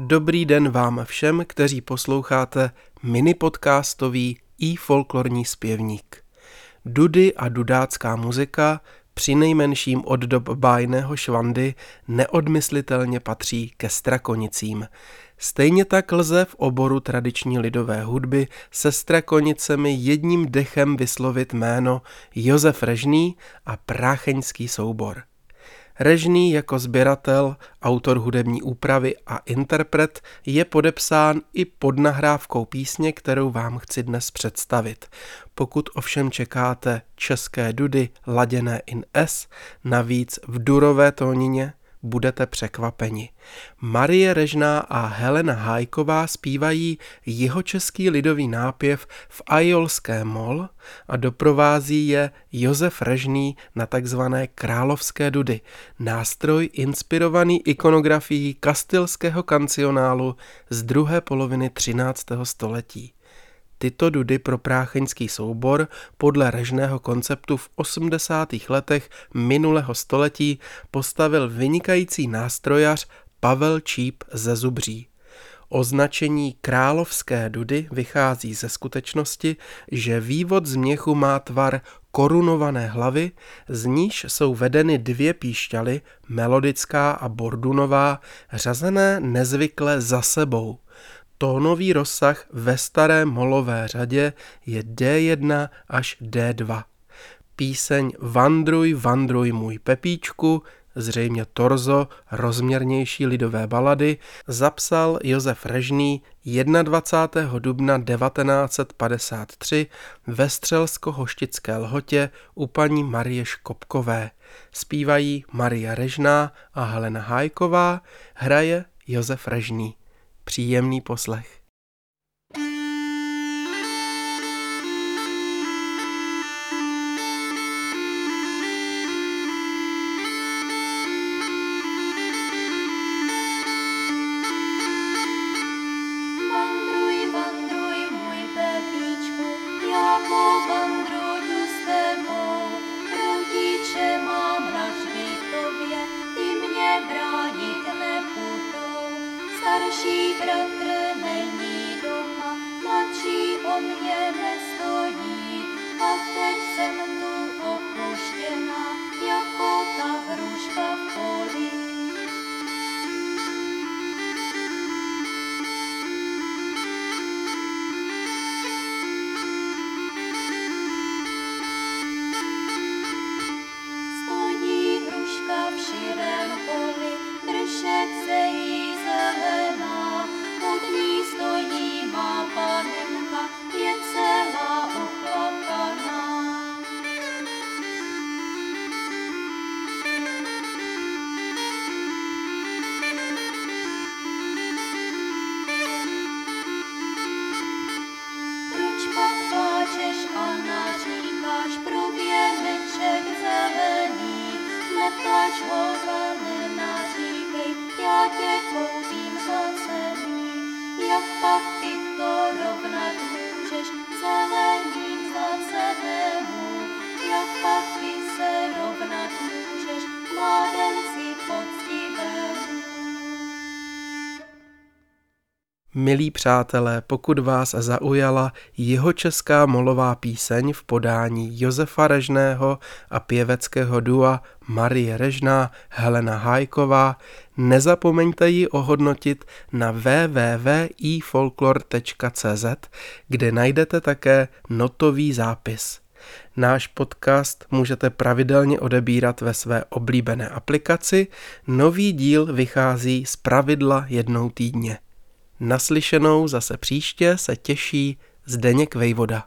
Dobrý den vám všem, kteří posloucháte mini podcastový i folklorní zpěvník. Dudy a dudácká muzika, při nejmenším od dob bájného švandy, neodmyslitelně patří ke strakonicím. Stejně tak lze v oboru tradiční lidové hudby se strakonicemi jedním dechem vyslovit jméno Josef Režný a Prácheňský soubor. Režný jako sběratel, autor hudební úpravy a interpret je podepsán i pod nahrávkou písně, kterou vám chci dnes představit. Pokud ovšem čekáte české dudy laděné in S, navíc v durové tónině, budete překvapeni. Marie Režná a Helena Hájková zpívají jihočeský lidový nápěv v ajolské mol a doprovází je Josef Režný na takzvané královské dudy, nástroj inspirovaný ikonografií kastilského kancionálu z druhé poloviny 13. století. Tyto dudy pro prácheňský soubor podle režného konceptu v 80. letech minulého století postavil vynikající nástrojař Pavel Číp ze Zubří. Označení královské dudy vychází ze skutečnosti, že vývod z měchu má tvar korunované hlavy, z níž jsou vedeny dvě píšťaly, melodická a bordunová, řazené nezvykle za sebou. Tónový rozsah ve staré molové řadě je D1 až D2. Píseň Vandruj, vandruj můj Pepíčku, zřejmě torzo rozměrnější lidové balady, zapsal Josef Režný 21. dubna 1953 ve Střelsko-Hoštické lhotě u paní Marie Škopkové. Zpívají Maria Režná a Helena Hájková, hraje Josef Režný. Příjemný poslech. Starší bratr není doma, mladší o mě nestojí. A teď jsem Milí přátelé, pokud vás zaujala jeho česká molová píseň v podání Josefa Režného a pěveckého dua Marie Režná, Helena Hájková, nezapomeňte ji ohodnotit na www.ifolklor.cz, kde najdete také notový zápis. Náš podcast můžete pravidelně odebírat ve své oblíbené aplikaci, nový díl vychází z pravidla jednou týdně. Naslyšenou zase příště se těší Zdeněk Vejvoda.